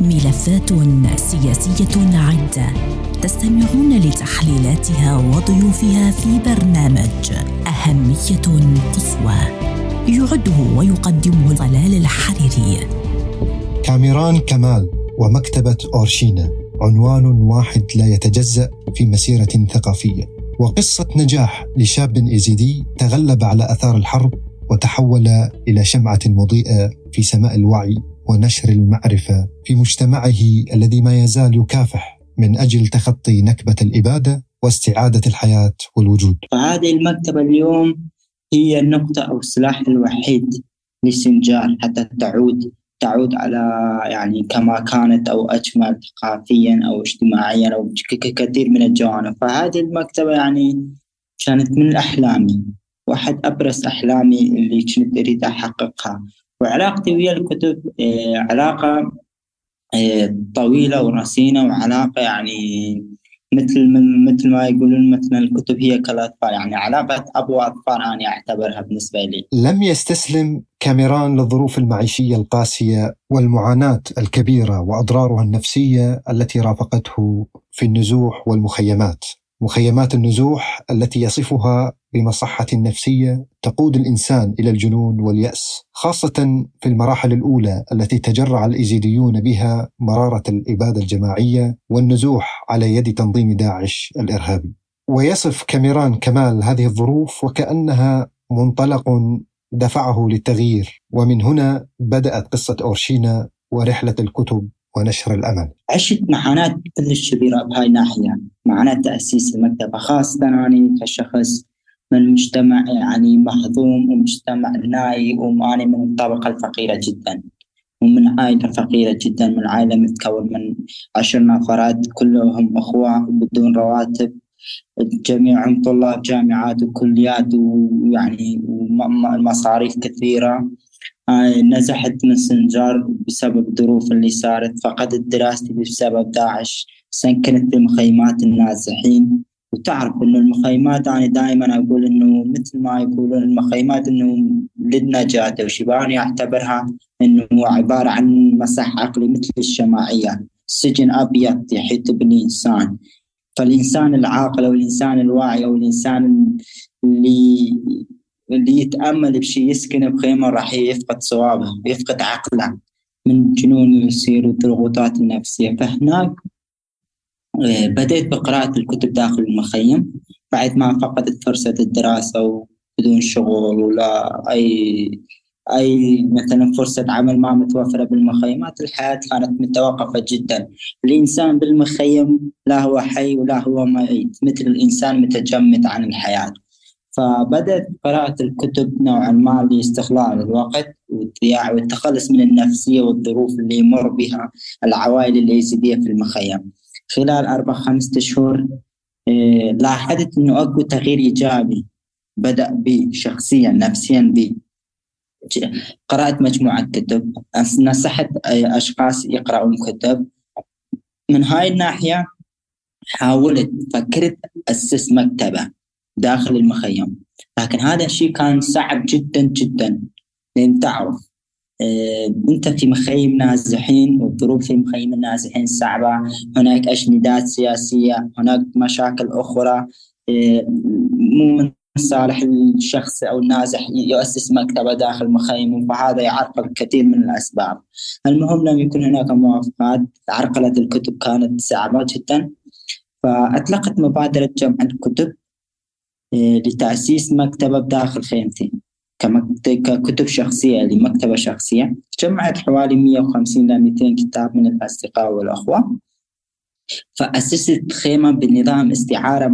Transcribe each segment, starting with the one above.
ملفات سياسية عدة تستمعون لتحليلاتها وضيوفها في برنامج أهمية قصوى يعده ويقدمه طلال الحريري. كاميران كمال ومكتبة أورشينا. عنوان واحد لا يتجزأ في مسيرة ثقافية. وقصة نجاح لشاب ايزيدي تغلب على أثار الحرب وتحول إلى شمعة مضيئة في سماء الوعي. ونشر المعرفة في مجتمعه الذي ما يزال يكافح من أجل تخطي نكبة الإبادة واستعادة الحياة والوجود. فهذه المكتبة اليوم هي النقطة أو السلاح الوحيد لسنجار حتى تعود تعود على يعني كما كانت أو أجمل ثقافيا أو اجتماعيا أو كثير من الجوانب فهذه المكتبة يعني كانت من احلامي واحد أبرز أحلامي اللي كنت أريد أحققها وعلاقتي ويا الكتب آه، علاقة آه، طويلة ورصينه وعلاقة يعني مثل مثل ما يقولون مثلا الكتب هي كالأطفال يعني علاقة اب واطفال أنا أعتبرها بالنسبة لي. لم يستسلم كاميران للظروف المعيشية القاسية والمعاناة الكبيرة وأضرارها النفسية التي رافقته في النزوح والمخيمات. مخيمات النزوح التي يصفها بمصحة نفسية تقود الإنسان إلى الجنون واليأس خاصة في المراحل الأولى التي تجرع الإيزيديون بها مرارة الإبادة الجماعية والنزوح على يد تنظيم داعش الإرهابي. ويصف كاميران كمال هذه الظروف وكأنها منطلق دفعه للتغيير. ومن هنا بدأت قصة أورشينا ورحلة الكتب ونشر الأمل. عشت معاناة كلش كبيرة بهاي الناحية معاناة تأسيس المكتبة خاصة أنا كشخص من مجتمع يعني مهضوم ومجتمع ناي وأنا من الطبقة الفقيرة جدا. ومن عائلة فقيرة جدا. من عائلة متكون من عشر نفرات كلهم أخوة بدون رواتب. جميعهم طلاب جامعات وكليات ويعني مصاريف كثيرة. نزحت من سنجار بسبب الظروف اللي صارت. فقدت دراستي بسبب داعش. سكنت بمخيمات النازحين. وتعرف إنه المخيمات أنا دائما أقول إنه مثل ما يقولون المخيمات إنه للنجاة وشباني اعتبرها إنه عبارة عن مسح عقلي مثل الشماعية. سجن أبيض يحيط بالإنسان. فالإنسان العاقل أو الانسان الواعي أو الانسان اللي اللي يتأمل بشيء يسكن بخيمة راح يفقد صوابه ويفقد عقله من جنون يصير والضغوطات النفسية. فهناك بدأت بقراءة الكتب داخل المخيم. بعد ما فقدت فرصة الدراسة وبدون شغل ولا أي أي مثلا فرصة عمل ما متوفرة بالمخيمات الحياة كانت متوقفة جدا. الإنسان بالمخيم لا هو حي ولا هو ميت مثل الإنسان متجمد عن الحياة. فبدأت قراءة الكتب نوعا ما لاستغلال الوقت والتخلص من النفسية والظروف اللي يمر بها العوائل اليزيدية في المخيم. خلال أربع خمسة آه، لاحظت إنه أكو تغيير إيجابي بدأ بي شخصيا نفسيا بي. قرأت مجموعة كتب نصحت أشخاص يقرأون كتب. من هاي الناحية حاولت فكرت أسس مكتبة داخل المخيم. لكن هذا الشيء كان صعب جدا جدا. لأن تعرف آه، أنت في مخيم نازحين والظروف في مخيم النازحين صعبة. هناك أجندات سياسية هناك مشاكل أخرى. آه، مو من صالح الشخص أو النازح يؤسس مكتبة داخل مخيم فهذا يعرقل كثير من الأسباب. المهم لم يكن هناك موافقات. عرقلة الكتب كانت صعبة جدا. فأطلقت مبادرة جمع الكتب آه، لتأسيس مكتبة بداخل خيمتي ككتب شخصية لمكتبة شخصية. جمعت حوالي 150 إلى 200 كتاب من الأصدقاء والأخوة. فأسست خيمة بنظام استعارة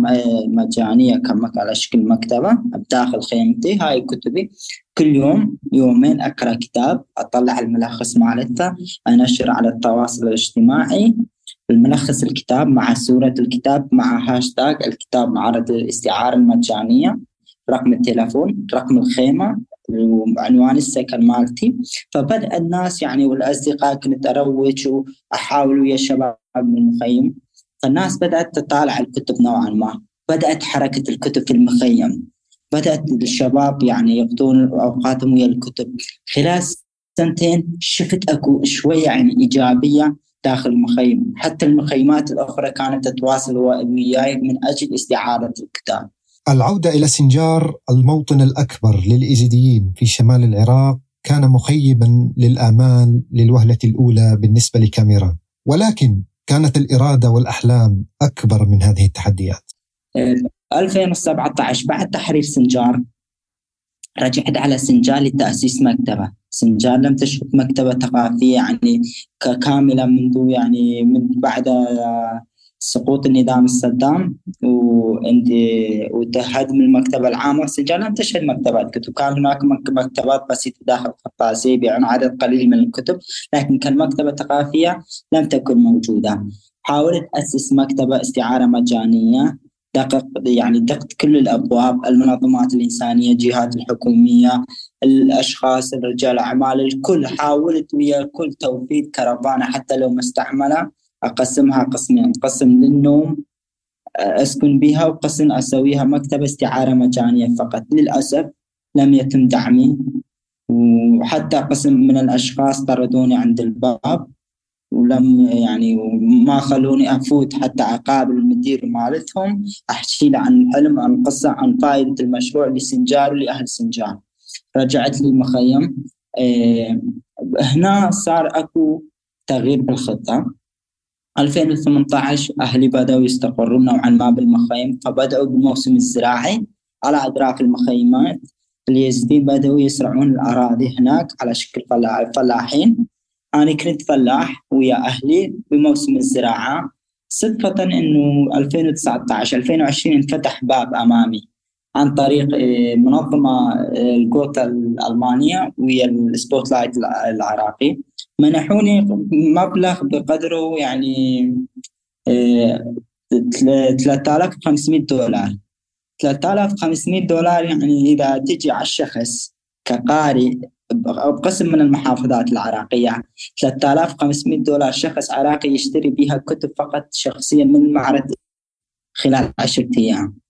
مجانية على شكل مكتبة. بداخل خيمتي هاي كتبي. كل يوم يومين أقرأ كتاب أطلع الملخص مالته أنشر على التواصل الاجتماعي. الملخص الكتاب مع صورة الكتاب مع هاشتاج الكتاب معرض الاستعارة المجانية. رقم التلفون رقم الخيمة وعنوان السكن مالتي. فبدأ الناس يعني والأصدقاء كنت أروج وأحاول ويا الشباب من المخيم. فالناس بدأت تطالع الكتب نوعا ما. بدأت حركة الكتب في المخيم. بدأت الشباب يعني يقضون أوقاتهم ويا الكتب. خلال سنتين شفت أكو شوية يعني إيجابية داخل المخيم. حتى المخيمات الأخرى كانت تتواصل وياي من أجل استعارة الكتاب. العودة إلى سنجار الموطن الأكبر للإيزيديين في شمال العراق كان مخيبا للآمال للوهلة الأولى بالنسبة لكاميران ولكن كانت الإرادة والأحلام أكبر من هذه التحديات. 2017 بعد تحرير سنجار رجعت على سنجار لتأسيس مكتبة. سنجار لم تشهد مكتبة ثقافية يعني كاملة منذ يعني من بعد سقوط النظام الصدام وهدم المكتبة العامة سنجار لم تشهد مكتبات؟ كتب كان هناك مكتبات بسيطة داخل قفاصي يبيعون عدد قليل من الكتب لكن كالمكتبة الثقافية لم تكن موجودة. حاولت أسس مكتبة استعارة مجانية دقق يعني دقت كل الأبواب المنظمات الإنسانية الجهات الحكومية الأشخاص رجال اعمال الكل. حاولت ويا الكل توفير كرفانة حتى لو مستعمله أقسمها قسمين. قسم للنوم أسكن بها وقسم أسويها مكتبه استعارة مجانية فقط. للأسف لم يتم دعمي. وحتى قسم من الأشخاص طردوني عند الباب ولم يعني ما خلوني أفوت حتى أقابل المدير مالتهم أحكي له عن الحلم عن القصة عن فائده المشروع لسنجار ولأهل سنجار. رجعت لي المخيم إيه هنا صار أكو تغيير بالخطة. 2018 أهلي بدأوا يستقرون نوعا ما بالمخيم فبدأوا بالموسم الزراعي على اطراف المخيمات. اليزيديين بدأوا يزرعون الأراضي هناك على شكل فلاحين. أنا كنت فلاح ويا أهلي بموسم الزراعة. صدفة إنه 2019 2020 انفتح باب أمامي عن طريق آه، منظمة آه، الجوتا الألمانية ويا ال Spotlight العراقي. منحوني مبلغ بقدره يعني 3500 آه، دولار. 3500 دولار يعني إذا تجي على الشخص كقارئ بقسم من المحافظات العراقية 3500 دولار شخص عراقي يشتري بها كتب فقط شخصيا من المعرض خلال عشرة أيام.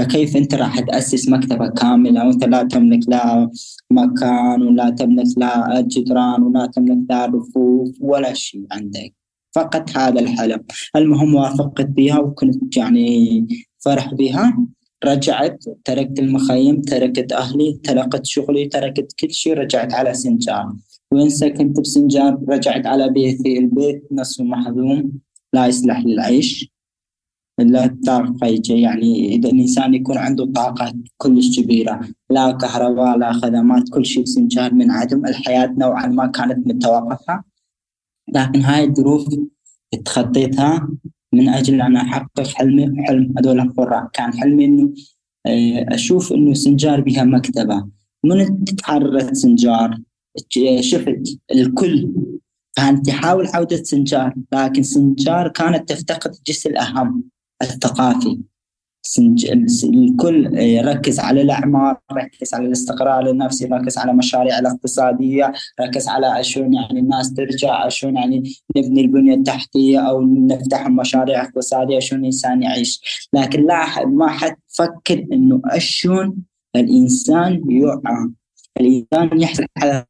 فكيف أنت راح تأسس مكتبة كاملة؟ وأنت لا تملك لا مكان ولا تملك لا جدران ولا تملك لا رفوف ولا شيء عندك. فقط هذا الحلم. المهم وافقت بها وكنت يعني فرح بها. رجعت تركت المخيم تركت أهلي تركت شغلي تركت كل شيء رجعت على سنجار وين سكنت بسنجار رجعت على بيتي البيت نصف محذوم لا يصلح للعيش. لا الطاقة يعني إذا الإنسان يكون عنده طاقة كلش كبيرة لا كهرباء لا خدمات كل شيء بسنجار من عدم الحياة نوعا ما كانت متوقفة. لكن هاي الظروف تخطيتها من أجل أن أحقق حلمي حلم هذول القراء كان حلمي إنه آه، أشوف إنه سنجار بها مكتبة. من تحررت سنجار؟ شفت الكل كانت تحاول عودة سنجار لكن سنجار كانت تفتقد الجزء الأهم. الثقافي. الكل يركز على الأعمار ركز على الاستقرار النفسي ركز على المشاريع الاقتصادية ركز على شلون يعني الناس ترجع شلون يعني نبني البنية التحتية أو نفتح مشاريع اقتصادية شلون الإنسان يعيش. لكن لا ما حد فكر إنه شلون الإنسان يوعى الإنسان يحصل على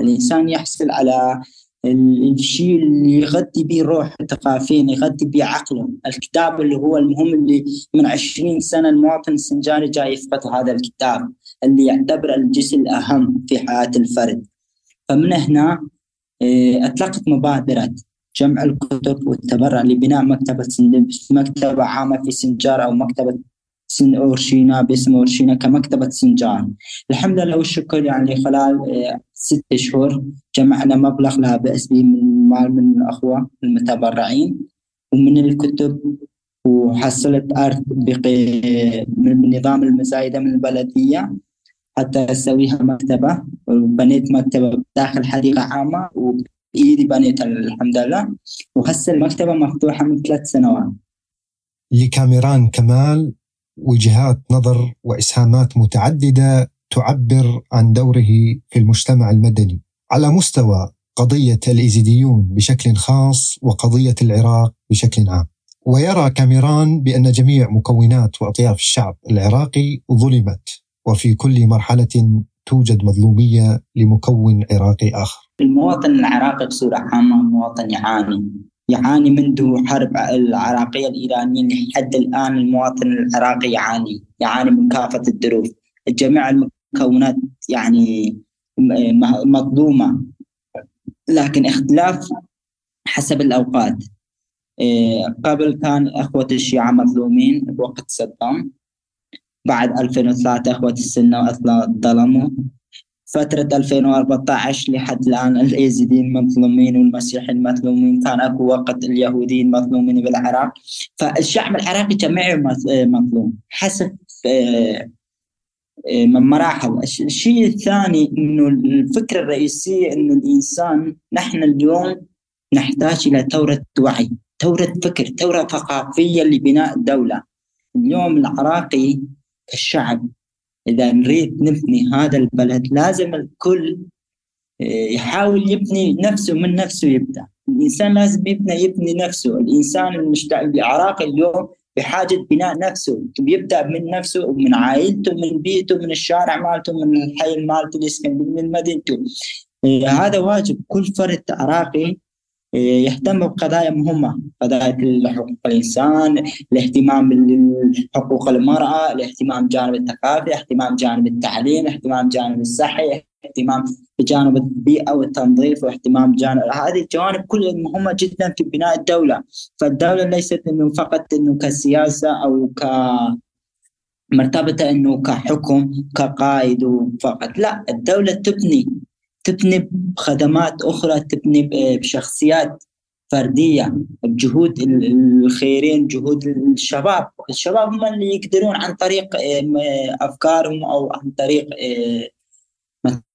الإنسان يحصل على الشيء اللي يغذي به روح الثقافيين يغذي به عقله الكتاب اللي هو المهم اللي من 20 سنة المواطن السنجاري جاي يفقد هذا الكتاب اللي يعتبر الجزء الأهم في حياة الفرد. فمن هنا آه، أطلقت مبادرة جمع الكتب والتبرع لبناء مكتبة مكتبة عامة في سنجار أو مكتبة سن أورشينا باسم أورشينا كمكتبة سنجان الحمد لله والشكر يعني خلال آه، ست شهور جمعنا مبلغ لا بأس به من مال من الأخوة المتبرعين ومن الكتب وحصلت أرض من نظام المزايدة من البلدية حتى أسويها مكتبة. وبنيت مكتبة داخل حديقة عامة وبإيدي بنيتها الحمد لله. وهسه المكتبة مفتوحة من ثلاث سنوات. لكاميران كمال وجهات نظر وإسهامات متعددة. تعبر عن دوره في المجتمع المدني على مستوى قضية الإيزيديون بشكل خاص وقضية العراق بشكل عام. ويرى كاميران بأن جميع مكونات وأطياف الشعب العراقي ظلمت وفي كل مرحلة توجد مظلومية لمكون عراقي آخر. المواطن العراقي بصورة عامة مواطن يعاني يعاني منذ حرب العراقية الإيرانية لحد الآن المواطن العراقي يعاني يعاني من كافة الظروف جميع المكونات يعني مظلومة. لكن اختلاف حسب الأوقات. إيه، قبل كان أخوة الشيعة مظلومين بوقت صدام. بعد 2003 أخوة السنة ظلموا. فترة 2014 لحد الآن الإيزيديين مظلومين والمسيحيين مظلومين. كان أكو وقت اليهوديين مظلومين بالعراق. فالشعب العراقي جميعه مظلوم. حسب من مراحل. الشيء الثاني إنه الفكرة الرئيسية إنه الإنسان نحن اليوم نحتاج إلى ثورة وعي ثورة فكر ثورة ثقافية لبناء الدولة. اليوم العراقي كشعب إذا نريد نبني هذا البلد لازم الكل آه، يحاول يبني نفسه من نفسه يبدأ. الإنسان لازم يبني يبني نفسه. الإنسان العراقي اليوم بحاجة بناء نفسه. بيبدأ من نفسه ومن عائلته من بيته من الشارع مالته من الحي مالته اللي يسكن من مدينته. آه، هذا واجب. كل فرد عراقي يهتم بقضايا مهمة. قضايا حقوق الإنسان الاهتمام بحقوق المرأة الاهتمام بجانب الثقافي اهتمام بجانب التعليم اهتمام بجانب الصحي اهتمام بجانب البيئة والتنظيف واهتمام بجانب هذه الجوانب كلها مهمة جدا في بناء الدولة. فالدولة ليست إنه فقط إنه كسياسة أو ك مرتبطة إنه كحكم كقائد فقط. لا الدولة تبني تبني بخدمات أخرى تبني بشخصيات فردية بجهود الخيرين جهود الشباب. الشباب هم اللي يقدرون عن طريق أفكارهم أو عن طريق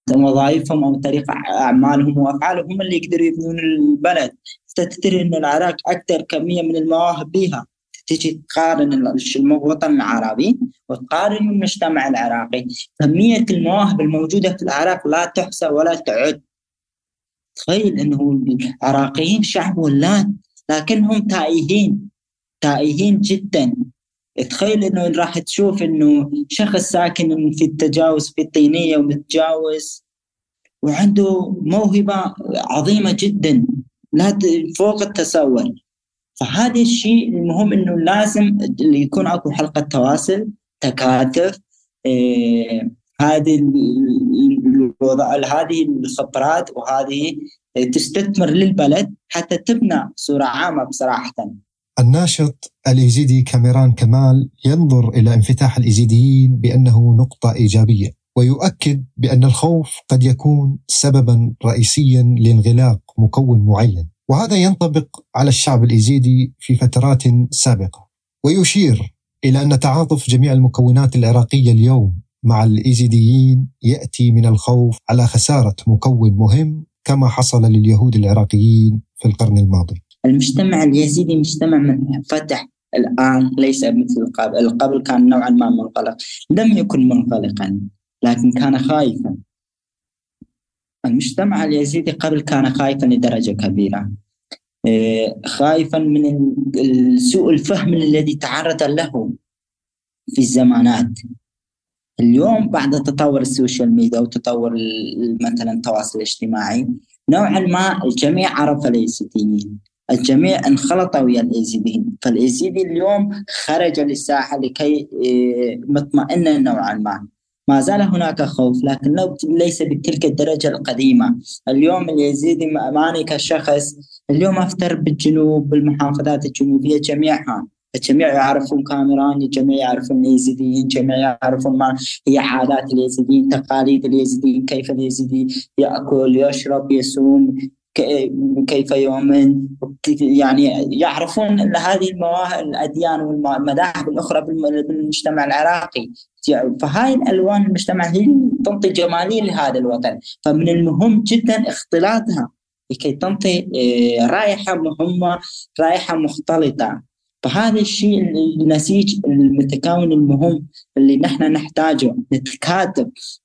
وظائفهم أو طريق أعمالهم وأفعالهم هم اللي يقدروا يبنون البلد. تدري إن العراق أكثر كمية من المواهب بها تجي تقارن الوطن العربي وتقارن المجتمع العراقي. كمية المواهب الموجودة في العراق لا تحصى ولا تعد. تخيل انه العراقيين شعب ولاد لكنهم تائهين. تائهين جدا. تخيل إنه راح تشوف إنه شخص ساكن في التجاوز في الطينية ومتجاوز وعنده موهبة عظيمة جدا لا فوق التصور فهذا الشيء المهم إنه لازم يكون أكو حلقة تواصل تكاتف إيه هذه الوضع هذه الخبرات وهذه تستثمر للبلد حتى تبنى صورة عامة بصراحة. الناشط الإيزيدي كاميران كمال ينظر إلى انفتاح الإيزيديين بأنه نقطة إيجابية ويؤكد بأن الخوف قد يكون سببا رئيسيا لانغلاق مكون معين. وهذا ينطبق على الشعب الإيزيدي في فترات سابقة ويشير إلى أن تعاطف جميع المكونات العراقية اليوم مع الإيزيديين يأتي من الخوف على خسارة مكون مهم كما حصل لليهود العراقيين في القرن الماضي. المجتمع اليزيدي مجتمع منفتح. الآن ليس مثل قبل. قبل كان نوعا ما منغلق. لم يكن منغلقا لكن كان خائفا المجتمع اليزيدي قبل كان خائفا لدرجة كبيرة. آه، خائفا من سوء الفهم الذي تعرض له في الزمانات. اليوم بعد تطور ال social media وتطور مثلا التواصل الاجتماعي نوعا ما الجميع عرف الايزيديين الجميع انخلط ويا الايزيديين فالايزيدي اليوم خرج للساحة لكي آه، مطمئنا نوعا ما. ما زال هناك خوف لكن ليس بتلك الدرجة القديمة. اليوم اليزيدي ماني كشخص اليوم أفتر بالجنوب بالمحافظات الجنوبية جميعها. الجميع يعرفون كاميران الجميع يعرفون اليزيديين الجميع يعرفون ما هي عادات اليزيديين تقاليد اليزيديين كيف اليزيدي يأكل يشرب يصوم كيف يؤمن يعني يعرفون هذه المواهب الأديان والمذاهب الأخرى بالمجتمع العراقي. فهاي الألوان المجتمع هي تنطي جمالية لهذا الوطن. فمن المهم جدا اختلاطها لكي تنطي آه، رائحة مهمة رائحة مختلطة. فهذا الشيء النسيج المتكون المهم اللي نحن نحتاجه نتكاتف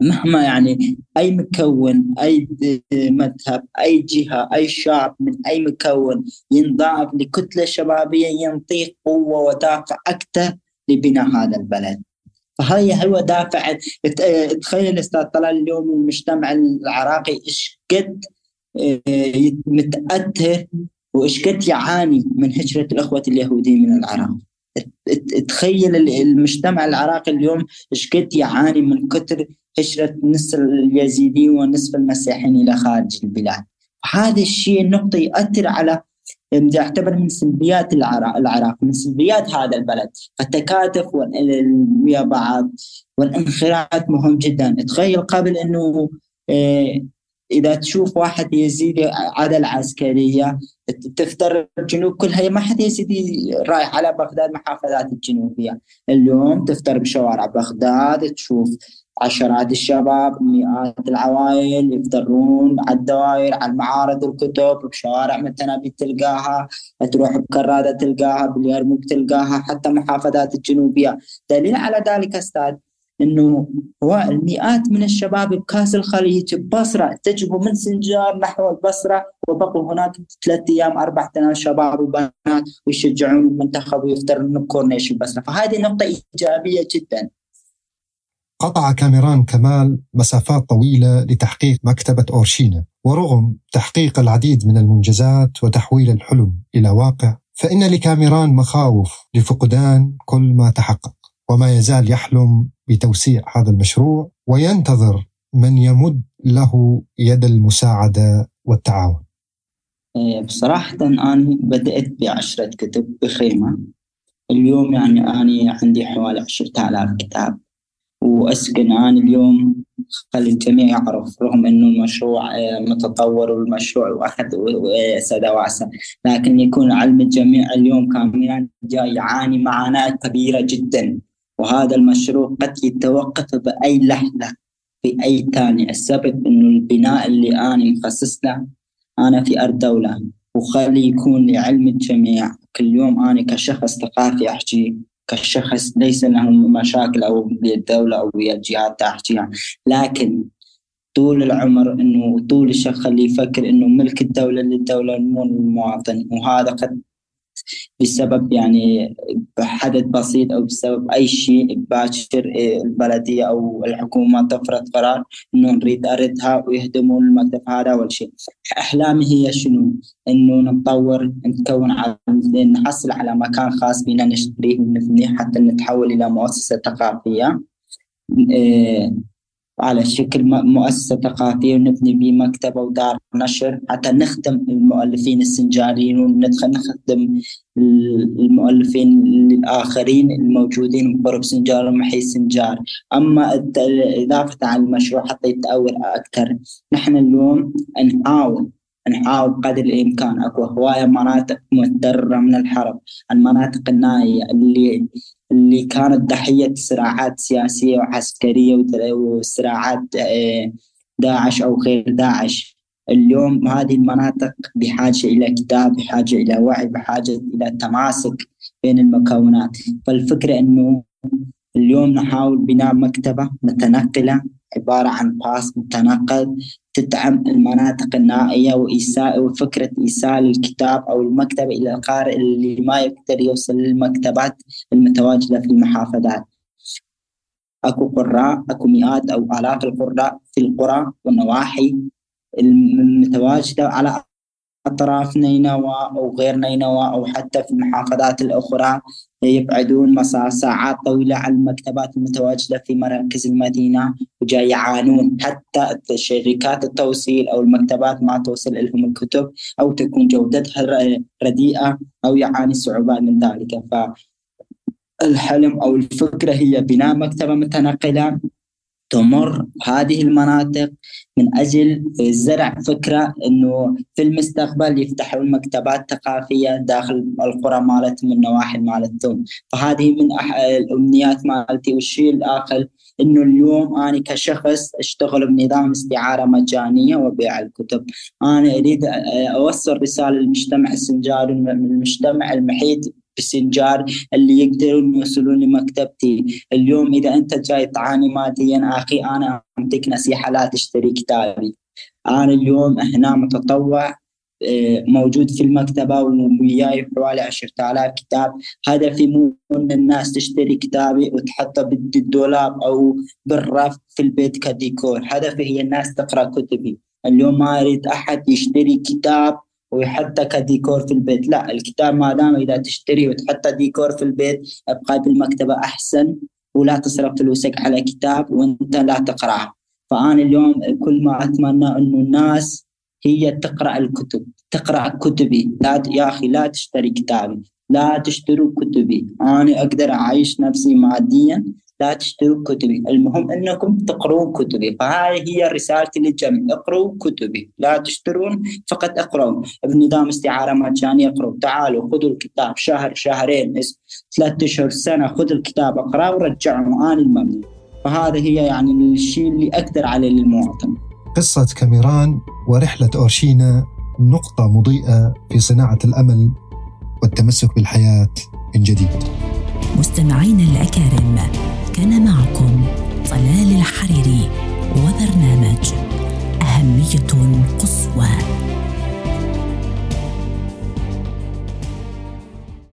مهما يعني أي مكون أي مذهب أي جهة أي شعب من أي مكون ينضاف لكتلة شبابية ينطيه قوة ودافع أكثر لبناء هذا البلد. فهي هو دافع تخيل أستاذ طلال اليوم المجتمع العراقي إيش قد آه، متأثر وإيش قد يعاني من هجرة الأخوة اليهوديين من العراق تخيل المجتمع العراقي اليوم إيش قد يعاني من كثر هجرة نصف اليزيديين ونصف المسيحيين إلى خارج البلاد. هذا الشيء النقطة يؤثر على يعتبر من سلبيات العراق من سلبيات هذا البلد. فالتكاتف ويا بعض والانخراط مهم جدا. تخيل قبل إنه آه، إذا تشوف واحد يزيد عدل عسكرية تفتر الجنوب كلها ما حد يزيد رايح على بغداد محافظات الجنوبية. اليوم تفتر بشوارع بغداد تشوف عشرات الشباب مئات العوائل يفترون على الدوائر على المعارض الكتب بشوارع متنابي تلقاها تروح بكرادة تلقاها باليرموك تلقاها حتى محافظات الجنوبية. دليل على ذلك أستاذ إنه هو المئات من الشباب بكأس الخليج ببصرة اتجهوا من سنجار نحو البصرة وبقوا هناك ثلاث أيام أربع أيام شباب وبنات ويشجعون المنتخب ويفترون كورنيش البصرة. فهذه نقطة إيجابية جدا. قطع كاميران كمال مسافات طويلة لتحقيق مكتبة أورشينا ورغم تحقيق العديد من المنجزات وتحويل الحلم إلى واقع فإن لكاميران مخاوف لفقدان كل ما تحقق وما يزال يحلم بتوسيع هذا المشروع وينتظر من يمد له يد المساعدة والتعاون. إيه، بصراحة أنا بدأت بعشرة كتب بخيمة. اليوم يعني أنا عندي حوالي عشرة آلاف كتاب. وأسكن أنا اليوم خلي الجميع يعرف رغم أنه المشروع إيه، متطور والمشروع واحد سدى واسع لكن يكون علم الجميع اليوم كاملا جاي يعاني معاناة كبيرة جدا. وهذا المشروع قد يتوقف بأي لحظة في أي ثانية. السبب إنه البناء اللي أنا مخصص له أنا في أرض دولة وخلي يكون لعلم الجميع. كل يوم أنا كشخص ثقافي أحكي كشخص ليس له مشاكل أو بالدولة أو الجهات أحكيها لكن طول العمر إنه طول الشخص خليه يفكر إنه ملك الدولة للدولة مو للمواطن وهذا قد بسبب يعني حدث بسيط أو بسبب أي شيء باكر إيه، البلدية أو الحكومة تفرض قرار إنه نريد أردها ويهدموا المكتب هذا أول شيء. احلامي هي شنو؟ إنه نتطور نكون نحصل على مكان خاص بنا نشتريه ونبنيه حتى نتحول إلى مؤسسة ثقافية. على شكل مؤسسة ثقافية ونبني به مكتبة ودار نشر حتى نخدم المؤلفين السنجاريين وندخل نخدم المؤلفين الآخرين الموجودين بقرب سنجار ومحي سنجار. أما إضافة على المشروع حتى يتأول أكثر. نحن اليوم نحاول نحاول قدر الإمكان. أكو هواية مناطق متضرره من الحرب. المناطق النائية اللي اللي كانت ضحية صراعات سياسية وعسكرية وصراعات آه، داعش أو غير داعش. اليوم هذه المناطق بحاجة إلى كتاب بحاجة إلى وعي بحاجة إلى تماسك بين المكونات. فالفكرة إنه اليوم نحاول بناء مكتبة متنقلة عبارة عن باص متنقل تدعم المناطق النائية وإيساء وفكرة إيصال الكتاب أو المكتبة إلى القارئ اللي ما يقدر يوصل للمكتبات المتواجدة في المحافظات. أكو قراء أكو مئات أو آلاف القراء في القرى والنواحي المتواجدة على أطراف نينوى أو غير نينوى أو حتى في المحافظات الأخرى يبعدون ساعات طويلة عن المكتبات المتواجدة في مراكز المدينة وجاي يعانون حتى شركات التوصيل أو المكتبات ما توصل لهم الكتب أو تكون جودتها رديئة أو يعاني صعوبات من ذلك. فالحلم أو الفكرة هي بناء مكتبة متنقلة تمر هذه المناطق من أجل زرع فكرة إنه في المستقبل يفتحوا المكتبات الثقافيه داخل القرى مالتهم النواحي مالتهم فهذه من الأمنيات مالتي. والشيء الآخر إنه اليوم أنا كشخص أشتغل بنظام استعارة مجانية وبيع الكتب. أنا أريد أوصل رسالة للمجتمع السنجاري المجتمع المحيط بسنجار اللي يقدرون يوصلون لمكتبتي. اليوم إذا أنت جاي تعاني ماديا أخي أنا أعطيك نصيحة لا تشتري كتابي. أنا اليوم هنا متطوع آه، موجود في المكتبة وياي حوالي عشرة آلاف كتاب. هدفي مو أن الناس تشتري كتابي وتحطه بالدولاب أو بالرف في البيت كديكور. هدفي هي الناس تقرأ كتبي. اليوم ما أريد أحد يشتري كتاب ويحطه كديكور في البيت. لا الكتاب ما دام إذا تشتري وتحطه ديكور في البيت ابقى بالمكتبه أحسن ولا تصرف فلوسك على كتاب وأنت لا تقرأه. فأنا اليوم كل ما أتمنى انه الناس هي تقرأ الكتب تقرأ كتبي. لا يا أخي لا تشتري كتابي لا تشتروا كتبي. أنا أقدر أعيش نفسي ماديا لا تشتروا كتبي. المهم أنكم تقرون كتبي. فهاي هي رسالتي للجميع اقروا كتبي. لا تشترون فقط اقروا بنظام استعارة مجانيه اقروا تعالوا خذوا الكتاب. شهر شهرين ثلاثة اشهر سنة خذ الكتاب اقراه ورجعه أنا المبلغ فهذا هي يعني الشيء اللي أقدر عليه للمواطن. قصة كاميران ورحلة أورشينا نقطة مضيئة في صناعة الأمل والتمسك بالحياة من جديد. مستمعينا الأكارم كان معكم طلال الحريري وبرنامج أهمية قصوى.